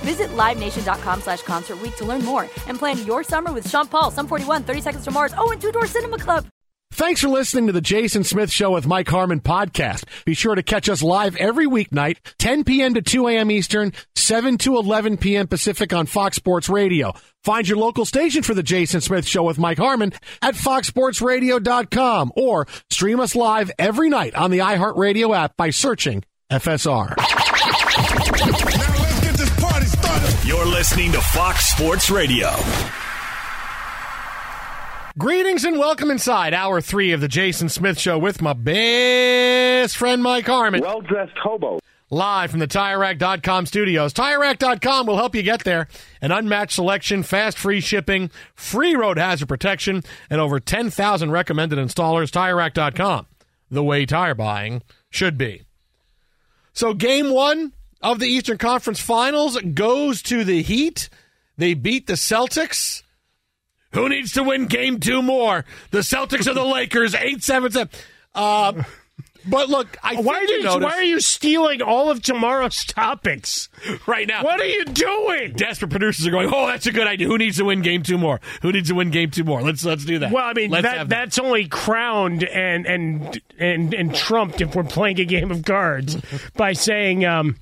Visit LiveNation.com slash Concert to learn more and plan your summer with Sean Paul, Sum 41, 30 Seconds to Mars, oh, and Two Door Cinema Club. Thanks for listening to the Jason Smith Show with Mike Harmon podcast. Be sure to catch us live every weeknight, 10 p.m. to 2 a.m. Eastern, 7 to 11 p.m. Pacific on Fox Sports Radio. Find your local station for the Jason Smith Show with Mike Harmon at foxsportsradio.com or stream us live every night on the iHeartRadio app by searching FSR. Listening to Fox Sports Radio. Greetings and welcome inside hour three of the Jason Smith Show with my best friend Mike Harmon. Well dressed hobo. Live from the TireRack.com studios. TireRack.com will help you get there. An unmatched selection, fast free shipping, free road hazard protection, and over 10,000 recommended installers. TireRack.com, the way tire buying should be. So, game one of the Eastern Conference Finals goes to the Heat. They beat the Celtics. Who needs to win game two more? The Celtics or the Lakers? 8 7 7. Uh, but look, I why are you, notice, why are you stealing all of tomorrow's topics right now? What are you doing? Desperate producers are going. Oh, that's a good idea. Who needs to win game two more? Who needs to win game two more? Let's let's do that. Well, I mean let's that, that's only crowned and and and and trumped if we're playing a game of cards by saying. Um,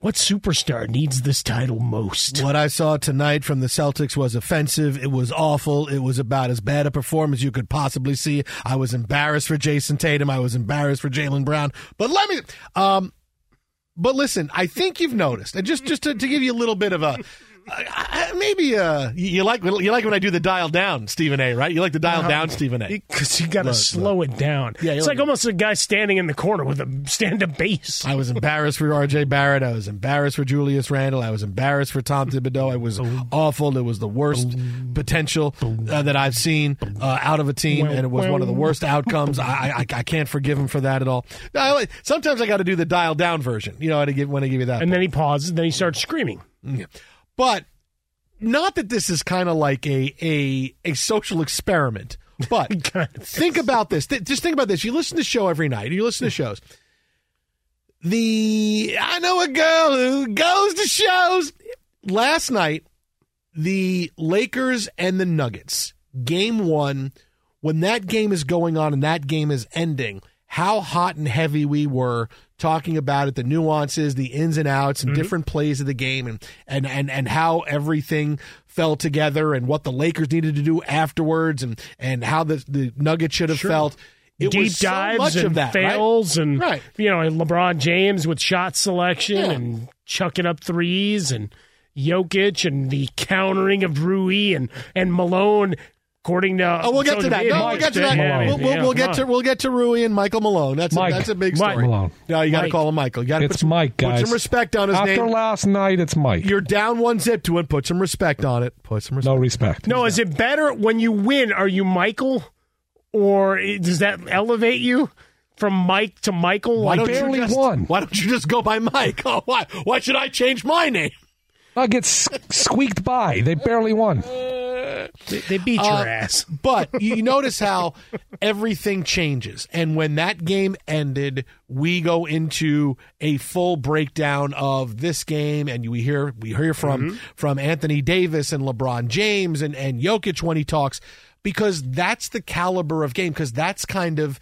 what superstar needs this title most? What I saw tonight from the Celtics was offensive. It was awful. It was about as bad a performance you could possibly see. I was embarrassed for Jayson Tatum. I was embarrassed for Jaylen Brown. But let me, um, but listen, I think you've noticed, and just just to, to give you a little bit of a uh, maybe uh, you like you like when I do the dial down Stephen A. Right? You like the dial uh, down Stephen A. Because you got to slow look. it down. Yeah, it's like, like almost a guy standing in the corner with a stand up bass. I was embarrassed for R.J. Barrett. I was embarrassed for Julius Randle. I was embarrassed for Tom Thibodeau. It was awful. It was the worst potential uh, that I've seen uh, out of a team, and it was one of the worst outcomes. I, I, I can't forgive him for that at all. I, sometimes I got to do the dial down version. You know, I give when I give you that. And then he pauses. Then he starts screaming. Yeah. But not that this is kind of like a a a social experiment, but think about this. Th- just think about this. You listen to the show every night. You listen to shows. The I know a girl who goes to shows. Last night, the Lakers and the Nuggets game one. When that game is going on and that game is ending, how hot and heavy we were talking about it, the nuances, the ins and outs, and mm-hmm. different plays of the game, and and and and how everything fell together, and what the Lakers needed to do afterwards, and and how the the Nuggets should have sure. felt. It Deep dives so and that, fails, right? and right. you know and LeBron James with shot selection yeah. and chucking up threes, and Jokic and the countering of Rui and and Malone according to oh, we'll get to that. No, we'll get to that. we'll, we'll, we'll get to we'll get to Rui and Michael Malone. That's Mike. a, that's a big story. Mike Malone. No, you got to call him Michael. You got to it's put some, Mike, guys. Put some respect on his After name. After last night, it's Mike. You're down one zip to it. Put some respect on it. Put some respect. No respect. No, is it better when you win? Are you Michael, or does that elevate you? from Mike to Michael. Why like, don't you barely just, won. Why don't you just go by Mike? Oh, why? Why should I change my name? I get s- squeaked by. They barely won. They, they beat your Uh, ass. But you notice how everything changes. And when that game ended, we go into a full breakdown of this game and we hear we hear from from Anthony Davis and LeBron James and, and Jokic when he talks, because that's the caliber of game, because that's kind of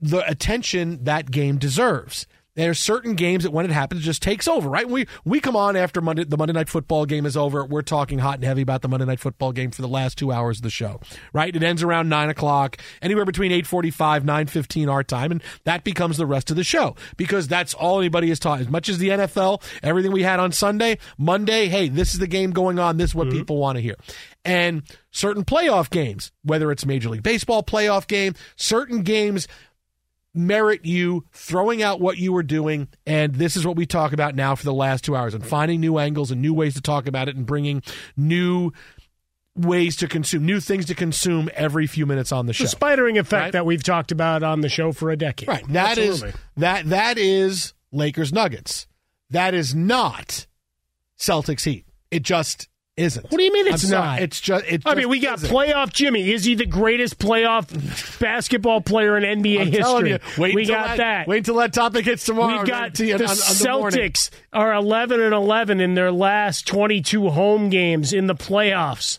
the attention that game deserves. There's certain games that when it happens, it just takes over, right? We we come on after Monday, the Monday night football game is over. We're talking hot and heavy about the Monday night football game for the last two hours of the show, right? It ends around nine o'clock, anywhere between eight forty-five, nine fifteen our time, and that becomes the rest of the show because that's all anybody is taught. As much as the NFL, everything we had on Sunday, Monday, hey, this is the game going on. This is what mm-hmm. people want to hear, and certain playoff games, whether it's Major League Baseball playoff game, certain games merit you throwing out what you were doing. And this is what we talk about now for the last two hours and finding new angles and new ways to talk about it and bringing new ways to consume, new things to consume every few minutes on the show. The spidering effect Right. that we've talked about on the show for a decade. Right. That is Absolutely. that that is Lakers Nuggets. That is not Celtics Heat. It just isn't. What do you mean it's not? It's just it I just mean, we got isn't. playoff Jimmy. Is he the greatest playoff basketball player in NBA I'm history? you, wait we got that. Wait until that topic hits tomorrow. We've got the on- on the morning. Celtics are 11 and 11 in their last 22 home games in the playoffs.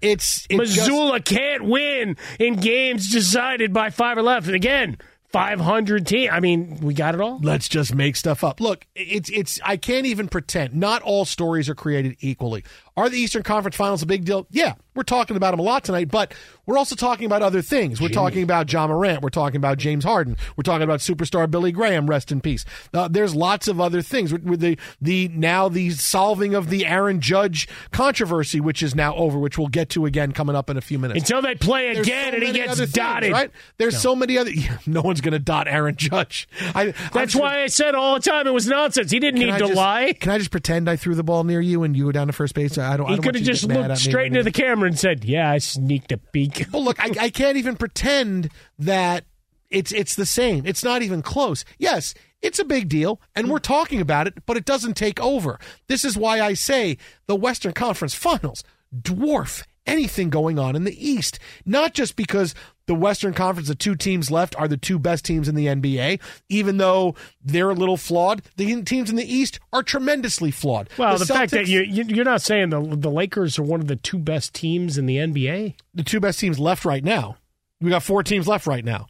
It's it just- Mazzulla can't win in games decided by five or left. Again, 500 team. I mean, we got it all. let's just make stuff up. Look, it's it's I can't even pretend. Not all stories are created equally. Are the Eastern Conference Finals a big deal? Yeah, we're talking about them a lot tonight, but we're also talking about other things. We're talking about Ja Morant. We're talking about James Harden. We're talking about superstar Billy Graham. Rest in peace. Uh, there's lots of other things. With, with the the now the solving of the Aaron Judge controversy, which is now over, which we'll get to again coming up in a few minutes. Until they play There's again so and he gets things, dotted. right? There's so many other. no one's going to dot Aaron Judge. I, That's why I said all the time it was nonsense. He didn't need I to just- lie. Can I just pretend I threw the ball near you and you were down to first base? I don't. He could have just looked straight into the camera and said, "Yeah, I sneaked a peek." Well, look, I, I can't even pretend that it's it's the same. It's not even close. Yes, it's a big deal, and we're talking about it, but it doesn't take over. This is why I say the Western Conference Finals dwarf anything going on in the East. Not just because the Western Conference, the two teams left, are the two best teams in the NBA, even though they're a little flawed. The teams in the East are tremendously flawed. Well, the, fact that you, you you're not saying the the Lakers are one of the two best teams in the NBA. the two best teams left right now. We got four teams left right now.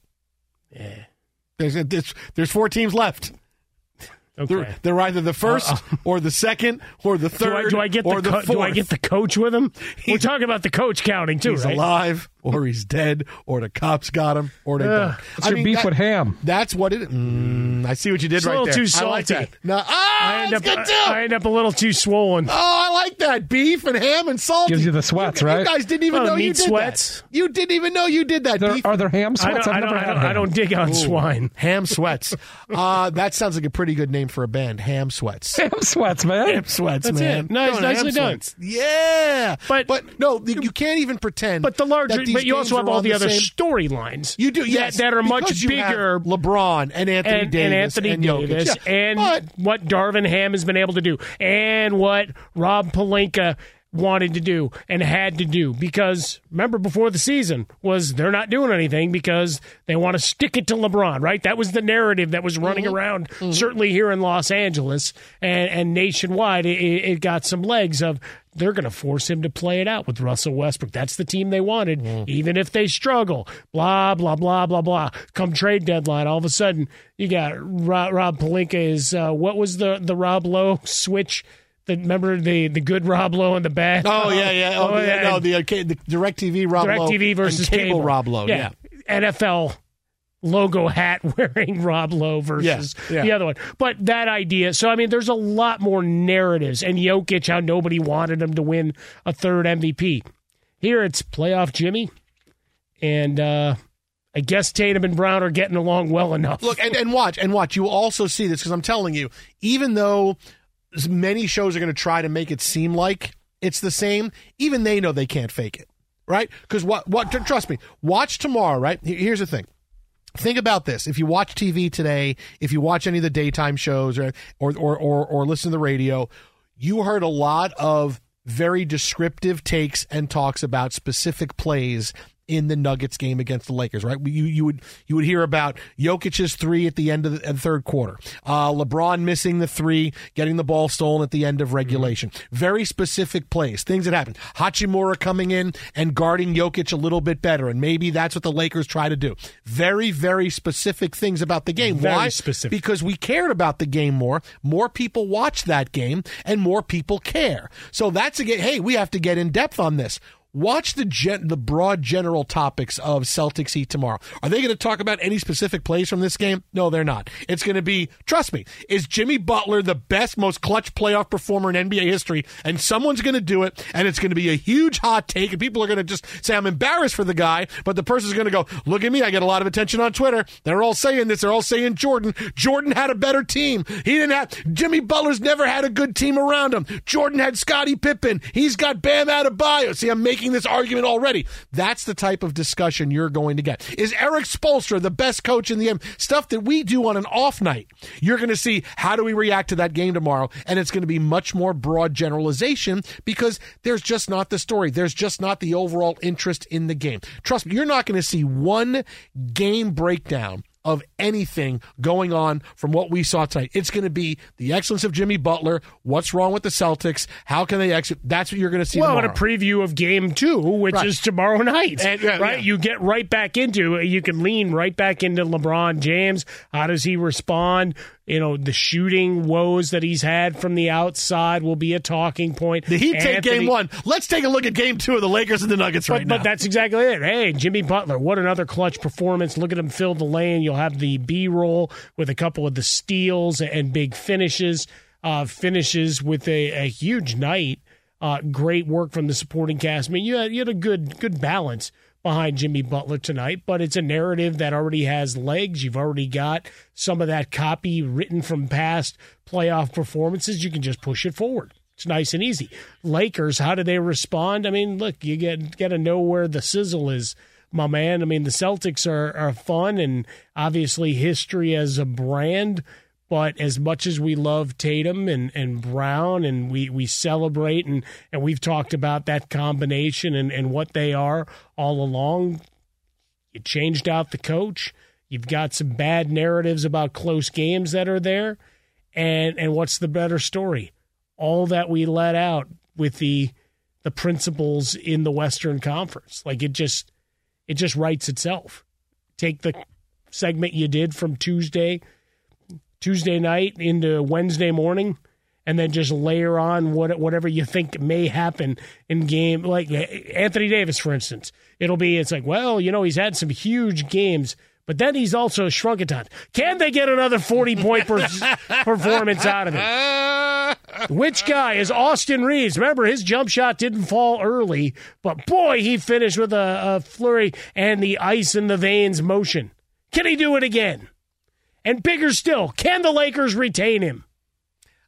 There's, there's, there's four teams left. Okay. They're, they're either the first or the second or the do I, third do I get or the, the co- do I get the coach with him? We're talking about the coach counting too, He's right? alive or he's dead or the cops got him or they don't. What's your beef that- with Ham? That's what it. Mm, I see what you did It's a right little there. too I like that. No, ah, I end up good too. I end up a little too swollen. Oh, I like that beef and ham and salt. Gives you the sweats, you, right? You guys didn't even Oh, know you meat did sweats. that. You didn't even know you did that. There, beef are there ham I sweats? don't, I I've don't, never I don't, I don't dig on swine. Ham sweats. uh, that sounds like a pretty good name for a band. Ham sweats. Ham sweats, man. Ham sweats, That's man. it. Nice- Going nicely done. sweats. Yeah, But- but no, you can't even pretend. But the larger, that these but you also have all the, other storylines. You do, that- yes, that, are much because you have bigger. LeBron and Anthony and, Davis and Anthony and Davis Yeah. and what Darvin Ham has been able to do and what Rob Pelinka wanted to do and had to do because remember before the season was they're not doing anything because they want to stick it to LeBron right? That was the narrative that was running Mm-hmm. around certainly here in Los Angeles and, and nationwide it, it got some legs of they're going to force him to play it out with Russell Westbrook. That's the team they wanted Mm. even if they struggle. Blah blah blah blah blah. Come trade deadline all of a sudden you got Rob, Rob Pelinka is uh, what was the the Rob Lowe switch the, remember the the good Rob Lowe and the bad Oh yeah, yeah. Oh, the, yeah, no, the, uh, the Directv Rob Lowe DirecTV versus and cable, Rob Lowe. Yeah. NFL logo hat wearing Rob Lowe versus Yeah, yeah. the other one. But that idea. So I mean, there's a lot more narratives. And Jokic, how nobody wanted him to win a third MVP. Here it's playoff Jimmy, and uh, I guess Tatum and Brown are getting along well enough. Look and, and watch and watch. You also see this because I'm telling you, even though many shows are going to try to make it seem like it's the same, even they know they can't fake it, right? Because what what tr- trust me, watch tomorrow, right? Here's the thing. think about this if you watch tv today if you watch any of the daytime shows or or or or, or listen to the radio you heard a lot of very descriptive takes and talks about specific plays in the Nuggets game against the Lakers, right? You you would you would hear about Jokic's three at the end of the, the third quarter, uh, LeBron missing the three, getting the ball stolen at the end of regulation. Mm-hmm. Very specific plays, things that happen. Hachimura coming in and guarding Jokic a little bit better, and maybe that's what the Lakers try to do. Very very specific things about the game. Very Why? specific. Because we cared about the game more. More people watch that game, and more people care. So that's a hey, we have to get in depth on this. Watch the gen- the broad general topics of Celtics Heat tomorrow. Are they going to talk about any specific plays from this game? No, they're not. It's going to be, trust me, is Jimmy Butler the best, most clutch playoff performer in NBA history? And someone's going to do it, and it's going to be a huge hot take, and people are going to just say, I'm embarrassed for the guy, but the person's going to go, look at me, I get a lot of attention on Twitter. They're all saying this. They're all saying Jordan. Jordan had a better team. He didn't have, Jimmy Butler's never had a good team around him. Jordan had Scottie Pippen. He's got Bam Adebayo. See, I'm making making this argument already. That's the type of discussion you're going to get. Is Erik Spoelstra the best coach in the M? Stuff that we do on an off night. You're going to see how do we react to that game tomorrow, and it's going to be much more broad generalization because there's just not the story. There's just not the overall interest in the game. Trust me, you're not going to see one game breakdown of anything going on from what we saw tonight. It's going to be the excellence of Jimmy Butler. What's wrong with the Celtics? How can they exit? That's what you're going to see. Well, tomorrow. and a preview of Game Two, which Right. is tomorrow night, And, yeah, right? yeah. You get right back into. You can lean right back into LeBron James. How does he respond? You know, the shooting woes that he's had from the outside will be a talking point. the Heat take game one. Let's take a look at game two of the Lakers and the Nuggets But, right now. but that's exactly it. Hey, Jimmy Butler, what another clutch performance. Look at him fill the lane. You'll have the B roll with a couple of the steals and big finishes. Uh, finishes with a, a huge night. Uh, great work from the supporting cast. I mean, you had, you had a good good balance behind Jimmy Butler tonight, but it's a narrative that already has legs. You've already got some of that copy written from past playoff performances. You can just push it forward. It's nice and easy. Lakers, how do they respond? I mean, look, you get got to know where the sizzle is, my man. I mean, the Celtics are are fun and obviously history as a brand. But as much as we love Tatum and, and Brown and we, we celebrate and, and we've talked about that combination and, and what they are all along, you changed out the coach. You've got some bad narratives about close games that are there. And and what's the better story? All that we let out with the the principles in the Western Conference. Like it just it just writes itself. Take the segment you did from Tuesday Tuesday night into Wednesday morning and then just layer on what whatever you think may happen in game like eh, Anthony Davis for instance. It'll be it's like, well, you know, he's had some huge games, but then he's also shrunk at times. Can they get another 40 point per- performance out of him? Which guy is Austin Reaves? Remember, his jump shot didn't fall early, but boy, he finished with a, a flurry and the ice in the veins motion. Can he do it again? And bigger still, can the Lakers retain him?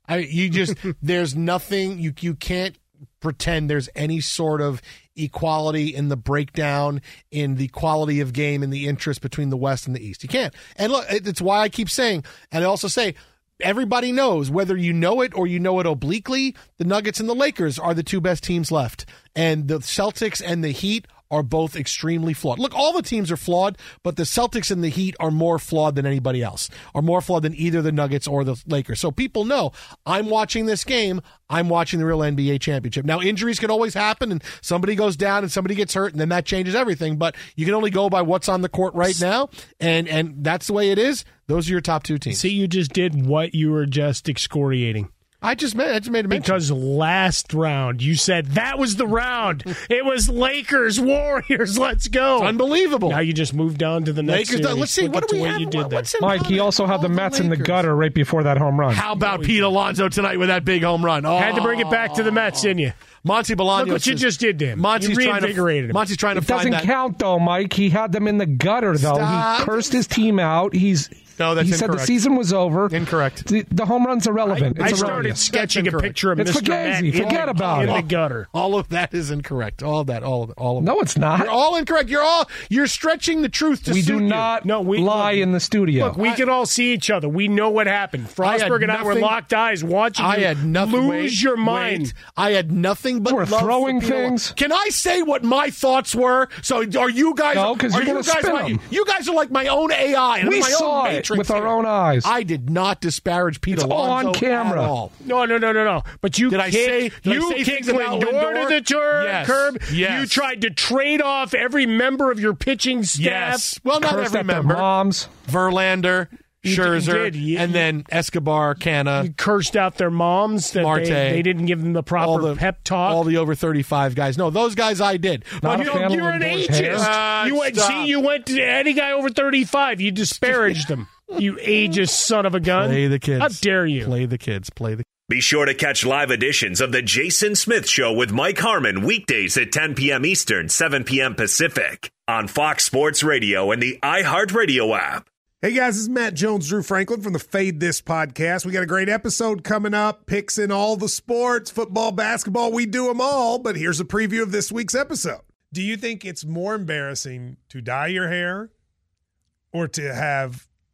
I you just there's nothing you you can't pretend there's any sort of equality in the breakdown in the quality of game and the interest between the West and the East. You can't. And look, it's why I keep saying, and I also say. Everybody knows whether you know it or you know it obliquely. The Nuggets and the Lakers are the two best teams left, and the Celtics and the Heat are both extremely flawed. Look, all the teams are flawed, but the Celtics and the Heat are more flawed than anybody else, are more flawed than either the Nuggets or the Lakers. So people know I'm watching this game. I'm watching the real NBA championship. Now, injuries can always happen, and somebody goes down and somebody gets hurt, and then that changes everything. But you can only go by what's on the court right now, and and that's the way it is. Those are your top two teams. See, you just did what you were just excoriating. I just made I just made a mention. Because last round you said that was the round. it was Lakers Warriors. Let's go. Unbelievable. Now you just moved on to the next. Lakers. series. Let's see. Look What at do we way have? You did that. What's Mike, he also had the Mets in the gutter right before that home run. How about Pete Alonso tonight with that big home run? Oh, Had to bring it back to the Mets, didn't you? Monty Bolaños. Look what you says- just did to him. Monty's you trying to reinvigorated him. Monty's trying to It find doesn't that. count though, Mike. He had them in the gutter though. Stop. He cursed his team out. He's No, that's he said the season was over. Incorrect. The, the home run's irrelevant. I it's started irrelevant. sketching a picture of It's Mr. Matt Fugazi. in Forget the, about in it. the gutter. All of that is incorrect. All of that. All of it. All of it. All of it. No, it's not. You're all incorrect. You're all. You're stretching the truth to we suit do you. not No, we- lie look, in the studio. Look, we can all see each other. We know what happened. I had Frostberg and I were locked eyes watching I had nothing. lose wait, your wait. mind. I had nothing but We're love throwing for things. Can I say what my thoughts were? So are you guys? No, 'cause are you're gonna guys spin. You guys are like my own AI. We saw it matrix with our own eyes. I did not disparage Pete It's Alonso on camera. at all. No, no, no, no, no. But you Did I say- did I you say kicked things about Lindor Lindor? to the tur- Yes. curb. Yes. You tried to trade off every member of your pitching staff. Yes. Well, not Cursed every at their member. moms. Verlander, You Scherzer, did. You- and then Escobar, Canha. You cursed out their moms that Marte. they, they didn't give them the proper all the pep talk. all the over thirty five guys. No, those guys I did. Not But a you're, you're an ageist. Ah, you went stop. see. You went to any guy over thirty-five. You disparaged them. You ageist son of a gun. play the kids. How dare you? Play the kids. Play the. Be sure to catch live editions of The Jason Smith Show with Mike Harmon weekdays at 10 p.m. Eastern, 7 p.m. Pacific on Fox Sports Radio and the iHeartRadio app. Hey guys, this is Matt Jones, Drew Franklin from the Fade This podcast. We got a great episode coming up, picks in all the sports, football, basketball, we do them all. But here's a preview of this week's episode. Do you think it's more embarrassing to dye your hair or to have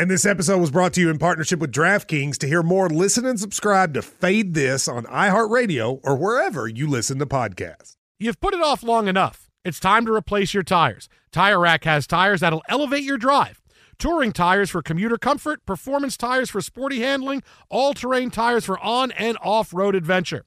And this episode was brought to you in partnership with DraftKings. To hear more, listen and subscribe to Fade This on iHeartRadio or wherever you listen to podcasts. You've put it off long enough. It's time to replace your tires. Tire Rack has tires that'll elevate your drive. Touring tires for commuter comfort, performance tires for sporty handling, all-terrain tires for on and off-road adventure.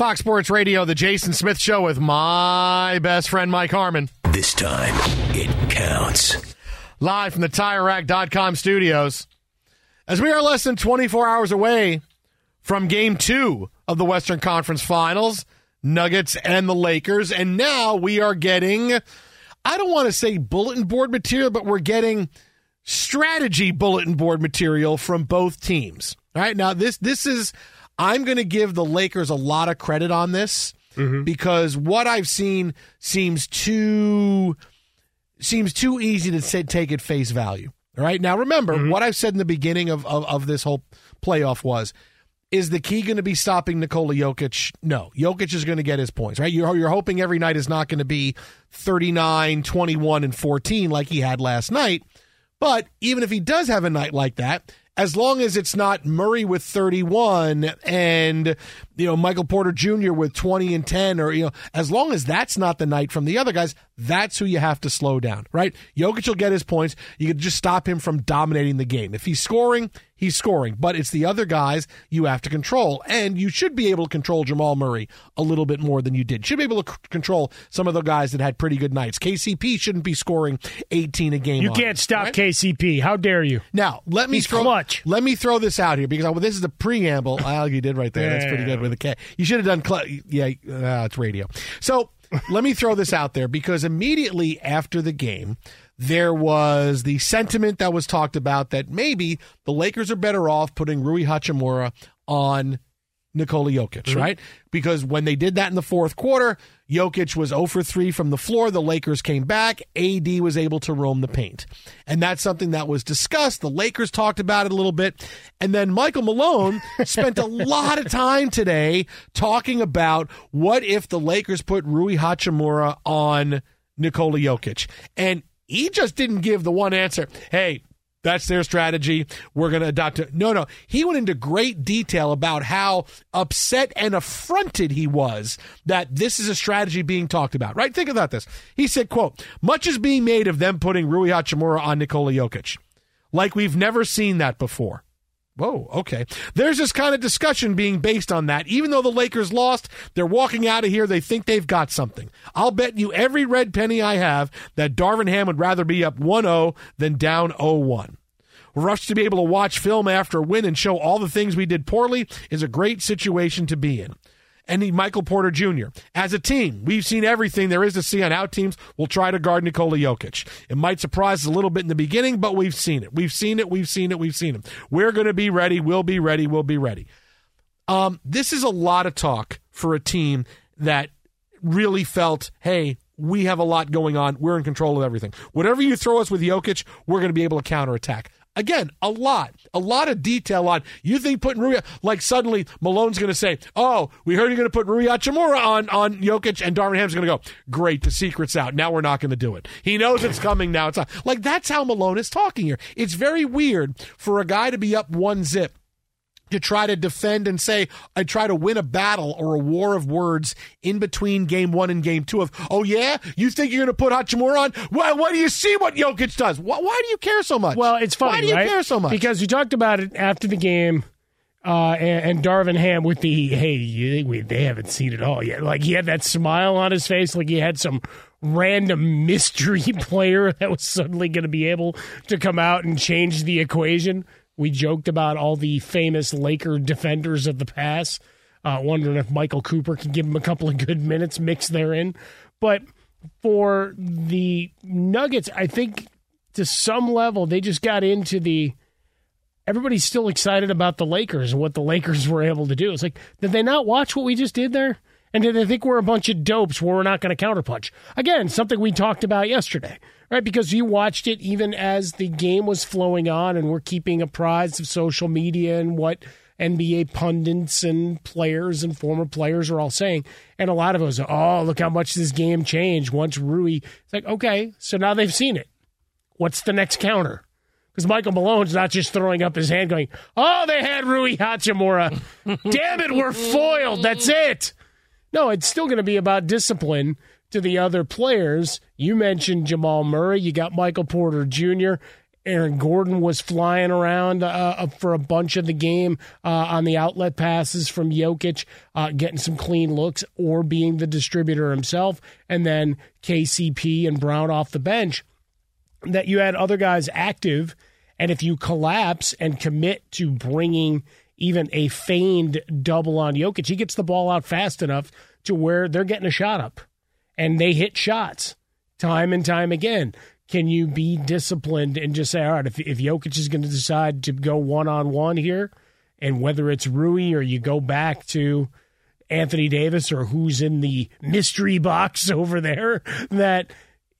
Fox Sports Radio, the Jason Smith Show with my best friend Mike Harmon. This time, it counts. live from the TireRack.com studios. As we are less than 24 hours away from game two of the Western Conference Finals, Nuggets and the Lakers, and now we are getting, I don't want to say bulletin board material, but we're getting strategy bulletin board material from both teams. All right, now this this is I'm going to give the Lakers a lot of credit on this Mm-hmm. because what I've seen seems too seems too easy to say, take at face value. All right, now remember Mm-hmm. what I've said in the beginning of, of, of this whole playoff was. Is the key going to be stopping Nikola Jokic? No. Jokic is going to get his points, right? You're, you're hoping every night is not going to be 39, 21, and 14 like he had last night. But even if he does have a night like that, as long as it's not Murray with 31 and you know Michael Porter Jr. with 20 and 10 or you know as long as that's not the night from the other guys that's who you have to slow down right Jokic will get his points you could just stop him from dominating the game if he's scoring he's scoring but it's the other guys you have to control and you should be able to control Jamal Murray a little bit more than you did should be able to c- control some of the guys that had pretty good nights KCP shouldn't be scoring 18 a game You can't him, stop right? KCP. How dare you? Now, let me He's throw clutch. let me throw this out here because I, well, this is the preamble. Oh, you did right there. That's pretty good with a K. You should have done. Cl- yeah, uh, it's radio. So let me throw this out there because immediately after the game, there was the sentiment that was talked about that maybe the Lakers are better off putting Rui Hachimura on Nikola Jokic, right? Because when they did that in the fourth quarter, Jokic was 0 for 3 from the floor. The Lakers came back. AD was able to roam the paint. And that's something that was discussed. The Lakers talked about it a little bit. And then Michael Malone spent a lot of time today talking about what if the Lakers put Rui Hachimura on Nikola Jokic. And he just didn't give the one answer. Hey, that's their strategy. We're going to adopt it. No, no. He went into great detail about how upset and affronted he was that this is a strategy being talked about, right? Think about this. He said, quote, much is being made of them putting Rui Hachimura on Nikola Jokic. Like we've never seen that before. Whoa, okay. There's this kind of discussion being based on that. Even though the Lakers lost, they're walking out of here. They think they've got something. I'll bet you every red penny I have that Darvin Ham would rather be up 1 0 than down 0 1. For us to be able to watch film after a win and show all the things we did poorly is a great situation to be in. And Michael Porter Jr. As a team, we've seen everything there is to see on how teams We'll try to guard Nikola Jokic. It might surprise us a little bit in the beginning, but we've seen it. We've seen it. We've seen it. We've seen it. We're going to be ready. We'll be ready. We'll be ready. Um, this is a lot of talk for a team that really felt, hey, we have a lot going on. We're in control of everything. Whatever you throw us with Jokic, we're going to be able to counterattack. Again, a lot, a lot of detail on. You think putting Rui, like suddenly Malone's going to say, "Oh, we heard you're going to put Rui Hachimura on on Jokic," and Darvin Ham's going to go, "Great, the secret's out. Now we're not going to do it." He knows it's coming. Now it's not. Like that's how Malone is talking here. It's very weird for a guy to be up one zip to try to defend and say, I try to win a battle or a war of words in between game one and game two of, oh, yeah? You think you're going to put Hachimura on? Why, why do you see what Jokic does? Why, why do you care so much? Well, it's funny, Why do you right? care so much? Because you talked about it after the game, uh, and, and Darvin Ham with the hey, you we, they haven't seen it all yet? Like he had that smile on his face, like he had some random mystery player that was suddenly going to be able to come out and change the equation. We joked about all the famous Laker defenders of the past, uh, wondering if Michael Cooper can give him a couple of good minutes mixed therein. But for the Nuggets, I think to some level they just got into the everybody's still excited about the Lakers and what the Lakers were able to do. It's like, did they not watch what we just did there? And did they think we're a bunch of dopes where we're not going to counterpunch? Again, something we talked about yesterday, right? Because you watched it even as the game was flowing on and we're keeping apprised of social media and what NBA pundits and players and former players are all saying. And a lot of us, are, oh, look how much this game changed once Rui. It's like, okay, so now they've seen it. What's the next counter? Because Michael Malone's not just throwing up his hand going, oh, they had Rui Hachimura. Damn it, we're foiled. That's it. No, it's still going to be about discipline to the other players. You mentioned Jamal Murray. You got Michael Porter Jr. Aaron Gordon was flying around uh, for a bunch of the game uh, on the outlet passes from Jokic, uh, getting some clean looks or being the distributor himself. And then KCP and Brown off the bench that you had other guys active, and if you collapse and commit to bringing even a feigned double on Jokic, he gets the ball out fast enough to where they're getting a shot up, and they hit shots time and time again. Can you be disciplined and just say, all right, if, if Jokic is going to decide to go one on one here, and whether it's Rui or you go back to Anthony Davis or who's in the mystery box over there, that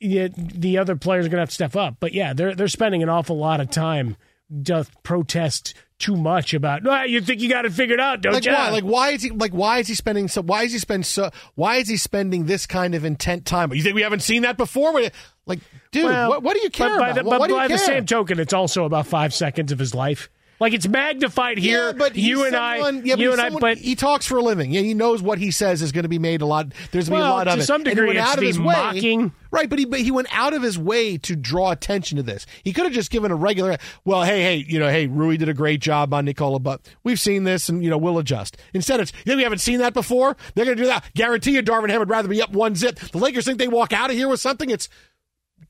the other players are going to have to step up. But yeah, they're they're spending an awful lot of time to protest too much about. Well, you think you got it figured out, don't like you? Why? Like why is he like why is he spending so? Why is he spend so? Why is he spending this kind of intent time? You think we haven't seen that before? Like, dude, well, what, what, do you care but by about? The, but by you the same token, it's also about five seconds of his life. Like it's magnified here. Yeah, but you and someone- I, yeah, you and I, but he talks for a living. Yeah, he knows what he says is going to be made a lot. There's going to be a lot of it. to some degree, it's out of his way, mocking. right? But he but he went out of his way to draw attention to this. He could have just given a regular. Well, hey, hey, you know, hey, Rui did a great job on Nikola, but we've seen this, and you know, we'll adjust. Instead, it's yeah, we haven't seen that before. They're going to do that. Guarantee you, Darvin Ham would rather be up one zip. The Lakers think they walk out of here with something. It's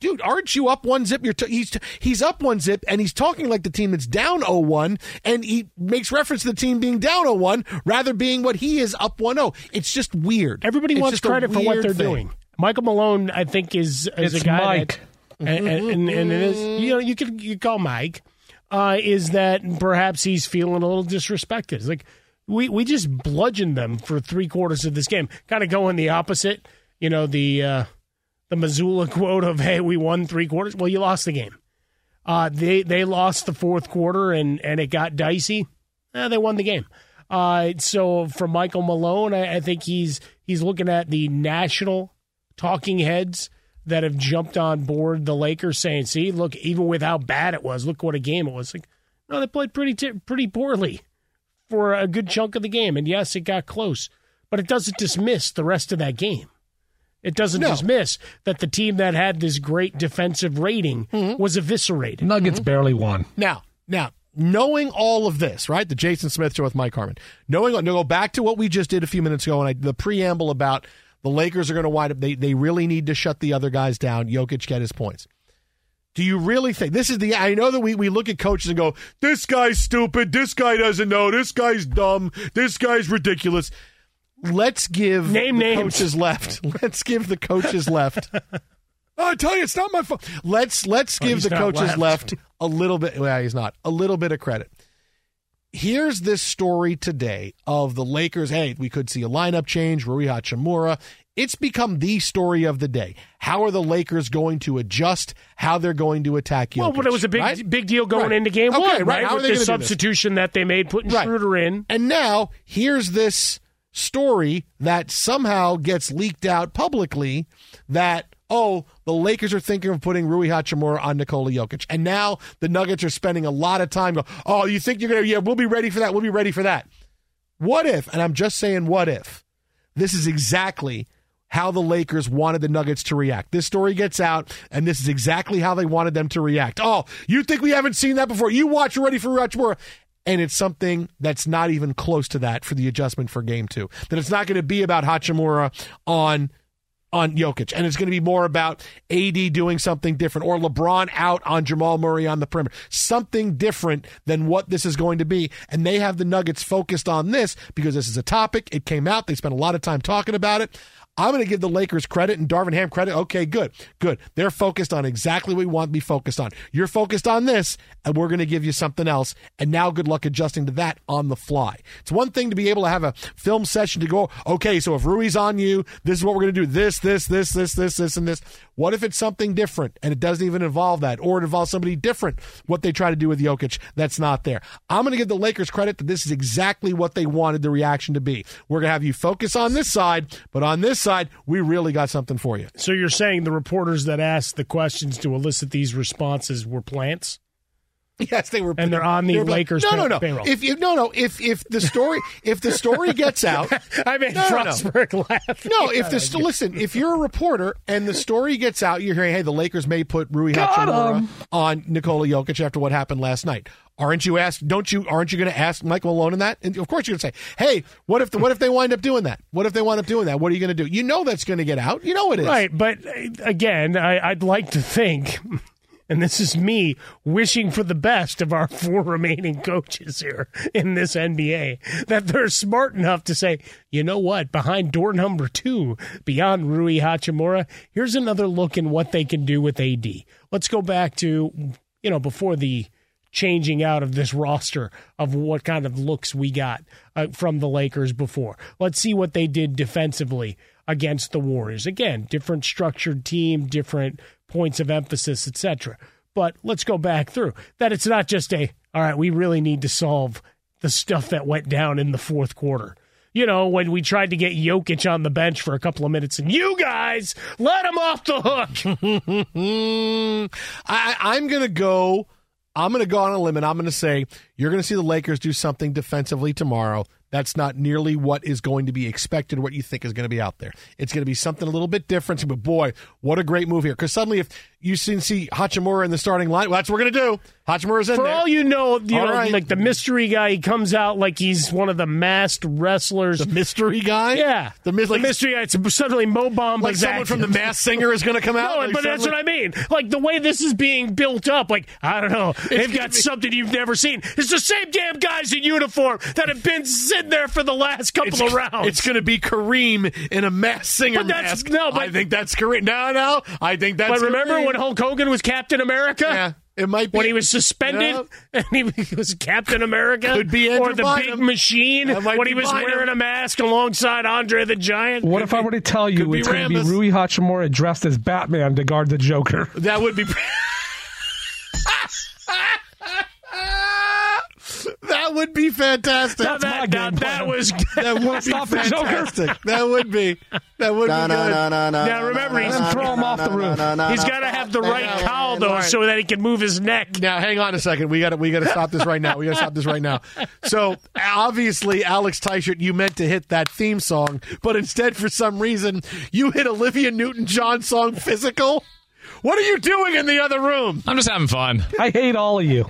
dude, aren't you up one zip? You're t- he's he's up one zip, and he's talking like the team that's down 0-1, and he makes reference to the team being down 0-1 rather being what he is up 1-0. It's just weird. everybody It's wants just a credit for what they're thing. doing. Michael Malone, I think, is, is It's a guy Mike. that, and, and, and, and it is you know you could you call Mike, uh, is that perhaps he's feeling a little disrespected. It's like we we just bludgeoned them for three quarters of this game, kind of going the opposite. You know the uh, the Mazzulla quote of "Hey, we won three quarters." Well, you lost the game. Uh, they they lost the fourth quarter and and it got dicey. Eh, they won the game. Uh, so for Michael Malone, I, I think he's he's looking at the national talking heads that have jumped on board the Lakers, saying, "See, look, even with how bad it was, look what a game it was." Like, no, they played pretty t- pretty poorly for a good chunk of the game, and yes, it got close, but it doesn't dismiss the rest of that game. It doesn't No. dismiss that the team that had this great defensive rating mm-hmm. was eviscerated. Nuggets mm-hmm. barely won. Now, now, knowing all of this, right? The Jason Smith show with Mike Harmon. Knowing, to go back to what we just did a few minutes ago, and I, the preamble about the Lakers are going to wind up. They they really need to shut the other guys down. Jokic get his points. Do you really think this is the? I know that we, we look at coaches and go, "This guy's stupid. This guy doesn't know. This guy's dumb. This guy's ridiculous." Let's give Name the names. coaches left. Let's give the coaches left. I tell you, it's not my fault. Let's let's Oh, give the coaches left. left a little bit. Well, he's not a little bit of credit. Here's this story today of the Lakers. Hey, we could see a lineup change. Rui Hachimura. It's become the story of the day. How are the Lakers going to adjust? How they're going to attack Jokic? Well, but it was a big right? big deal going Right. into game Okay, one, right. right? How are With they the gonna do this? substitution that they made, putting Right. Schroeder in. And now here's this story that somehow gets leaked out publicly that oh the Lakers are thinking of putting Rui Hachimura on Nikola Jokic, and now the Nuggets are spending a lot of time. Go, oh, you think you're gonna? Yeah, we'll be ready for that. We'll be ready for that. What if? And I'm just saying, what if? This is exactly how the Lakers wanted the Nuggets to react. This story gets out, and this is exactly how they wanted them to react. Oh, you think we haven't seen that before? You watch Ready for Hachimura. And it's something that's not even close to that for the adjustment for game two. That it's not going to be about Hachimura on on Jokic, and it's going to be more about AD doing something different or LeBron out on Jamal Murray on the perimeter. Something different than what this is going to be. And they have the Nuggets focused on this because this is a topic. It came out. They spent a lot of time talking about it. I'm going to give the Lakers credit and Darvin Ham credit. Okay, good, good. They're focused on exactly what we want to be focused on. You're focused on this, and we're going to give you something else. And now, good luck adjusting to that on the fly. It's one thing to be able to have a film session to go, okay, so if Rui's on you, this is what we're going to do this, this, this, this, this, this, and this. What if it's something different and it doesn't even involve that, or it involves somebody different, what they try to do with Jokic that's not there? I'm going to give the Lakers credit that this is exactly what they wanted the reaction to be. We're going to have you focus on this side, but on this side, we really got something for you. So you're saying the reporters that asked the questions to elicit these responses were plants? Yes, they were, and they're on the they were- Lakers. No, no, no. payroll. If you no, no. If if the story if the story gets out, I made no, no, no. Laugh. No, if the st- listen, if you're a reporter and the story gets out, you're hearing, hey, the Lakers may put Rui Hachimura on Nikola Jokic after what happened last night. Aren't you asked? Don't you? Aren't you going to ask Michael Malone in that? And of course, you're going to say, "Hey, what if the, what if they wind up doing that? What if they wind up doing that? What are you going to do? You know that's going to get out. You know it is. Right, but uh, again, I, I'd like to think and this is me wishing for the best of our four remaining coaches here in this NBA, that they're smart enough to say, you know what, behind door number two, beyond Rui Hachimura, here's another look in what they can do with AD. Let's go back to, you know, before the changing out of this roster of what kind of looks we got uh, from the Lakers before. Let's see what they did defensively against the Warriors. Again, different structured team, different points of emphasis, etc. But let's go back through that. It's not just a all right. We really need to solve the stuff that went down in the fourth quarter. You know, when we tried to get Jokic on the bench for a couple of minutes, and you guys let him off the hook. I, I'm going to go. I'm going to go on a limb, and I'm going to say you're going to see the Lakers do something defensively tomorrow that's not nearly what is going to be expected, what you think is going to be out there. It's going to be something a little bit different. But boy, what a great move here. Because suddenly, if you see, see Hachimura in the starting line, well, that's what we're going to do. Hachimura's in there. For there. all you know, you All know, right. like the mystery guy, he comes out like he's one of the masked wrestlers. The mystery guy? Yeah. The, mis- like, mystery guy. It's suddenly Mo Bamba. like someone from the Masked Singer is going to come out. No, Like but that's what suddenly- I mean. Like the way this is being built up, like I don't know, they've gonna got be- something you've never seen. It's the same damn guys in uniform that have been sitting there for the last couple of rounds. it's going to be Kareem in a Masked Singer But that's- mask. no, but- I think that's Kareem. No, no, I think that's. but remember Kareem. When Hulk Hogan was Captain America? Yeah, it might be When he was suspended Yeah. and he was Captain America, Could be Andrew or the Bynum. Big Machine That when he was Bynum. wearing a mask alongside Andre the Giant. What if I were to tell you Could be it's going to be Rui Hachimura dressed as Batman to guard the Joker? That would be. would be fantastic. Now that, now that was That would be Stop the Joker. fantastic. That would be. That would be good. now remember he's And throw him off the roof. He's got to have the right cowl though, so that he can move his neck. Now, hang on a second. We got to we got to stop this right now. We got to stop this right now. So, obviously, Alex Teichert, you meant to hit that theme song, but instead, for some reason, you hit Olivia Newton-John song "Physical." What are you doing in the other room? I'm just having fun. I hate all of you.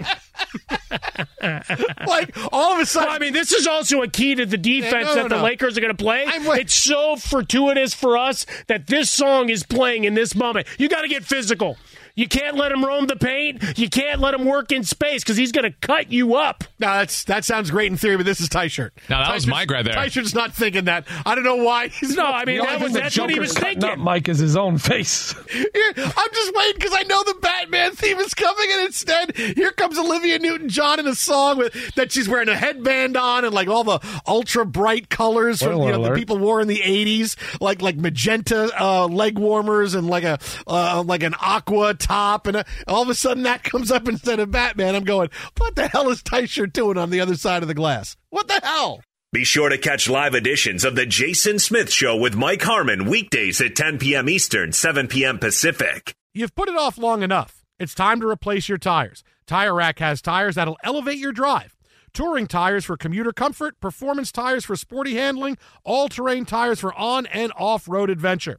Like all of a sudden, Well, I mean, this is also a key to the defense Yeah, no, that no, the no. Lakers are going to play. I'm It's so fortuitous for us that this song is playing in this moment. You got to get physical. You can't let him roam the paint. You can't let him work in space because he's going to cut you up. No, that's that sounds great in theory, but this is Teichert. No, that was Teichert's- Mike right there. Teichert's not thinking that. I don't know why. He's No, I mean, that was, thing that's what he was thinking. up Mike is his own face. Here, I'm just waiting because I know the Batman theme is coming, and instead, here comes Olivia Newton-John in a song with that she's wearing a headband on and like all the ultra bright colors from you know, the people wore in the '80s, like like magenta uh, leg warmers and like a uh, like an aqua top, and uh all of a sudden that comes up instead of Batman. I'm going, what the hell is Teichert doing on the other side of the glass? What the hell? Be sure to catch live editions of The Jason Smith Show with Mike Harmon weekdays at 10 p.m. Eastern, 7 p.m. Pacific. You've put it off long enough. It's time to replace your tires. Tire Rack has tires that'll elevate your drive. Touring tires for commuter comfort, performance tires for sporty handling, all terrain tires for on and off road adventure.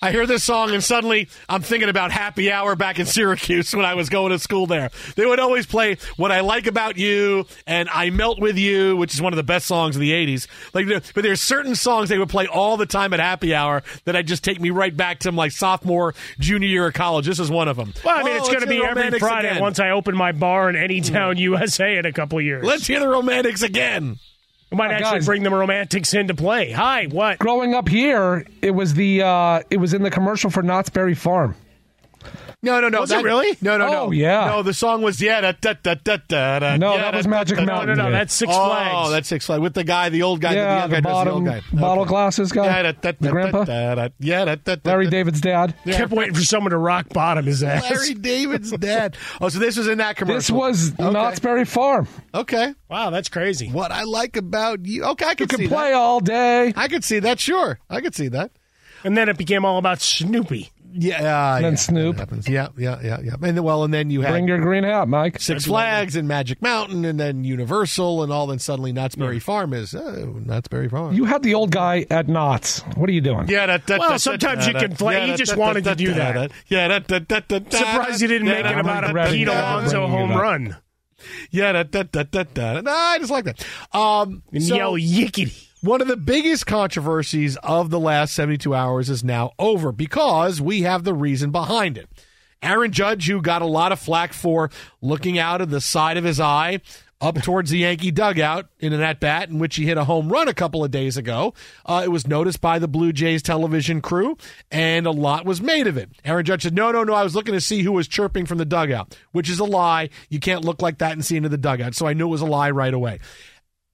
I hear this song and suddenly I'm thinking about Happy Hour back in Syracuse when I was going to school there. They would always play What I Like About You and I Melt With You, which is one of the best songs of the 80s. Like, but there's certain songs they would play all the time at Happy Hour that I just take me right back to my sophomore, junior year of college. This is one of them. Well, I mean, Oh, it's going to be every Friday again. once I open my bar in Anytown, hmm. USA in a couple years. Let's hear the Romantics again. We might Oh, actually guys. bring the Romantics into play. Hi, what? Growing up here, it was the uh, it was in the commercial for Knott's Berry Farm. No, no, no. Was it really? No, no, no. Oh, yeah. No, the song was yeah. Da, da, da, da, da, da, No, yeah, that was da, Magic da, da, Mountain. No, no, Yeah. that's Six oh, Flags. Oh, that's Six Flags with the guy, the old guy, yeah, the young the does bottom the old guy. bottle Okay. glasses guy, Yeah, da, da, the da, grandpa, da, da, yeah, da, da, da, Larry da. David's dad. Kept waiting for someone to rock bottom his ass. Larry David's dad. Oh, so this was in that commercial. This was okay. Knott's Berry Farm. Okay. Wow, that's crazy. What I like about you. Okay, I can see. You could can play all day. I could see that. Sure, I could see that. And then it became all about Snoopy. Yeah, uh, And then yeah, Snoop. Yeah, yeah, yeah, yeah. And well, and then you had Bring your green hat, Mike. Six Flags and Magic Mountain, and then Universal, and all. Then suddenly, Knott's Berry Farm is oh, Knott's Berry Farm. You had the old guy at Knott's. What are you doing? Yeah, that, that, Well, that, sometimes that, you can that, play. yeah, He that, just that, wanted that, to do that, that. Yeah, that, that, that, that, Surprised you didn't yeah, make it that, about a Pete that, Alonso home run. Yeah, that, that, that, that, that. No, I just like that. Um, And so- yell yickety. One of the biggest controversies of the last 72 hours is now over because we have the reason behind it. Aaron Judge, who got a lot of flack for looking out of the side of his eye up towards the Yankee dugout in an at bat in which he hit a home run a couple of days ago. Uh, it was noticed by the Blue Jays television crew, and a lot was made of it. Aaron Judge said, No, no, no, I was looking to see who was chirping from the dugout, which is a lie. You can't look like that and see into the dugout. So I knew it was a lie right away.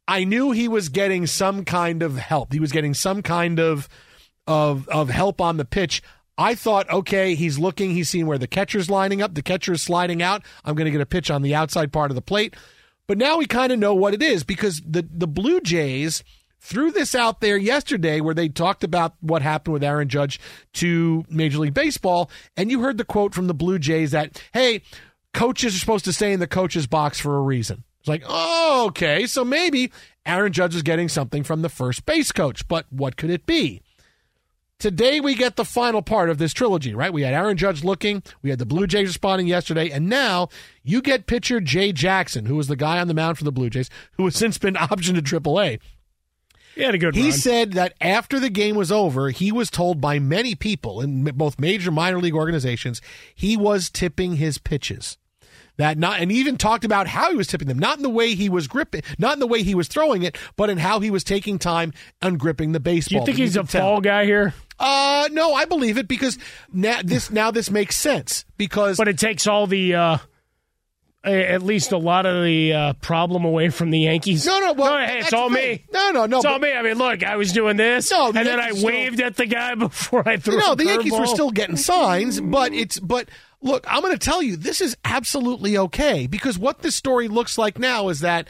I knew he was getting some kind of help. He was getting some kind of of of help on the pitch. I thought, okay, he's looking, he's seeing where the catcher's lining up, the catcher's sliding out. I'm going to get a pitch on the outside part of the plate. But now we kind of know what it is because the the Blue Jays threw this out there yesterday where they talked about what happened with Aaron Judge to Major League Baseball, and you heard the quote from the Blue Jays that, "Hey, coaches are supposed to stay in the coach's box for a reason." It's like, oh, okay, so maybe Aaron Judge is getting something from the first base coach, but what could it be? Today we get the final part of this trilogy, right? We had Aaron Judge looking, we had the Blue Jays responding yesterday, and now you get pitcher Jay Jackson, who was the guy on the mound for the Blue Jays, who has since been optioned to AAA. He had a good He run. said that after the game was over, he was told by many people in both major and minor league organizations he was tipping his pitches. That not and even talked about how he was tipping them, not in the way he was gripping, not in the way he was throwing it, but in how he was taking time on gripping the Do baseball. you think he's a tell. fall guy here? Uh no, I believe it because now this now this makes sense because But it takes all the, uh, at least a lot of the uh, problem away from the Yankees. No, no, well, hey, it's all me. No, no, no, It's all me. I mean, look, I was doing this, No, the and then I Yankees still- waved at the guy before I threw. no, the Yankees were still getting signs, but it's but look, I'm going to tell you this is absolutely okay because what this story looks like now is that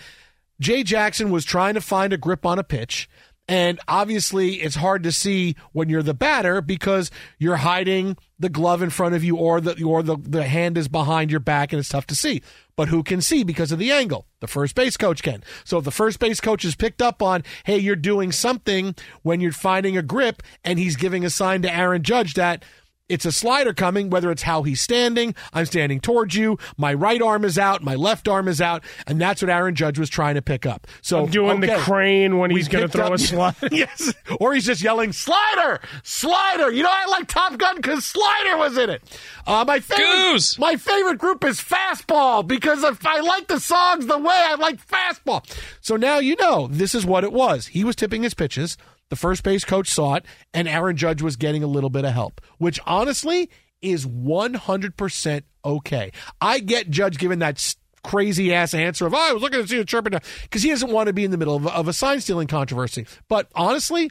Jay Jackson was trying to find a grip on a pitch. And obviously, it's hard to see when you're the batter because you're hiding the glove in front of you or the or the, the hand is behind your back and it's tough to see. But who can see because of the angle? The first base coach can. So if the first base coach is picked up on, hey, you're doing something when you're finding a grip and he's giving a sign to Aaron Judge that it's a slider coming, whether it's how he's standing, I'm standing towards you, my right arm is out, my left arm is out, and that's what Aaron Judge was trying to pick up. So I'm doing okay, the crane when he's going to throw up- a slider. yes, or he's just yelling slider, slider. You know, I like Top Gun because slider was in it. Uh, my favorite, my favorite group is fastball because if I like the songs the way I like fastball. So now you know this is what it was. He was tipping his pitches. The first base coach saw it, and Aaron Judge was getting a little bit of help, which honestly is 100% okay. I get Judge giving that crazy ass answer of, oh, I was looking to see the chirping, because he doesn't want to be in the middle of, of a sign stealing controversy. But honestly,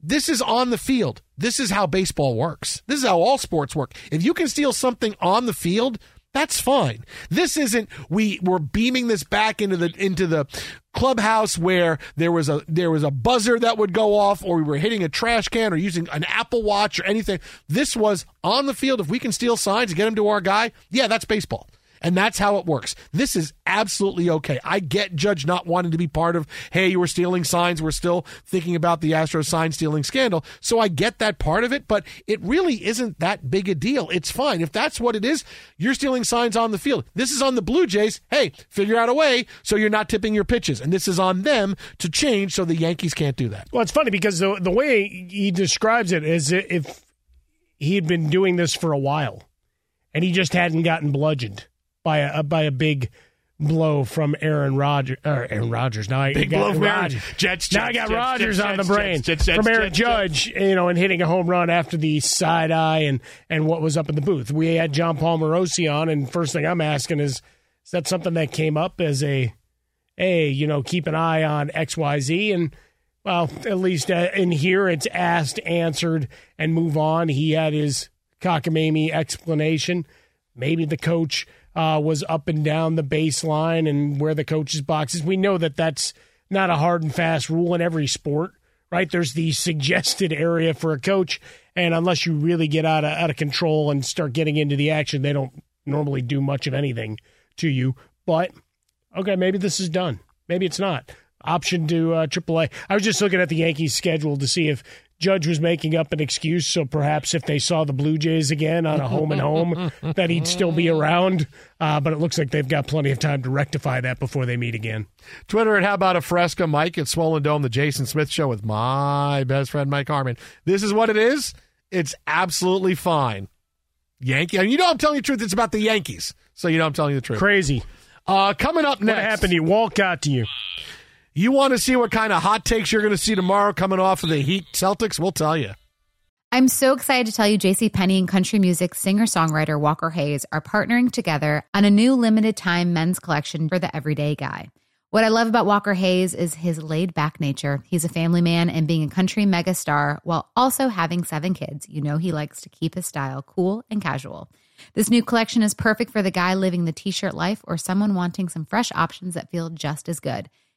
this is on the field. This is how baseball works. This is how all sports work. If you can steal something on the field, that's fine. This isn't we we're beaming this back into the into the clubhouse where there was a there was a buzzer that would go off or we were hitting a trash can or using an Apple Watch or anything. This was on the field if we can steal signs and get them to our guy. Yeah, that's baseball. And that's how it works. This is absolutely okay. I get Judge not wanting to be part of, hey, you were stealing signs. We're still thinking about the Astro sign stealing scandal. So I get that part of it, but it really isn't that big a deal. It's fine. If that's what it is, you're stealing signs on the field. This is on the Blue Jays. Hey, figure out a way so you're not tipping your pitches. And this is on them to change so the Yankees can't do that. Well, it's funny because the the way he describes it is if he had been doing this for a while, and he just hadn't gotten bludgeoned by a by a big blow from Aaron Rodgers. Aaron Rodgers. Now I Big got blow from Rodgers. Jets, now I got Jets, Rodgers Jets, on the Jets, brain Jets, Jets, from Aaron Jets, Judge. You know, and hitting a home run after the side eye and and what was up in the booth. We had John Paul Palmerosi on, and first thing I'm asking is, is that something that came up as a hey, you know, keep an eye on XYZ. And, well, at least uh, in here, it's asked, answered, and move on. He had his cockamamie explanation. Maybe the coach uh, was up and down the baseline and where the coach's box is. We know that that's not a hard and fast rule in every sport, right? There's the suggested area for a coach. And unless you really get out of, out of control and start getting into the action, they don't normally do much of anything to you. But okay, maybe this is done. Maybe it's not. Option to uh, AAA. I was just looking at the Yankees' schedule to see if Judge was making up an excuse. So perhaps if they saw the Blue Jays again on a home and home, that he'd still be around. Uh, but it looks like they've got plenty of time to rectify that before they meet again. Twitter at How About a Fresca, Mike at Swollen Dome, the Jason Smith Show with my best friend Mike Harmon. This is what it is. It's absolutely fine. Yankee, and you know I'm telling you the truth. It's about the Yankees, so you know I'm telling you the truth. Crazy. Uh, coming up next, What happened to you? Walt got to you. You want to see what kind of hot takes you're going to see tomorrow coming off of the Heat Celtics? We'll tell you. I'm so excited to tell you JC Penney and country music singer-songwriter Walker Hayes are partnering together on a new limited time men's collection for the everyday guy. What I love about Walker Hayes is his laid back nature. He's a family man and being a country megastar while also having seven kids. You know he likes to keep his style cool and casual. This new collection is perfect for the guy living the t-shirt life or someone wanting some fresh options that feel just as good.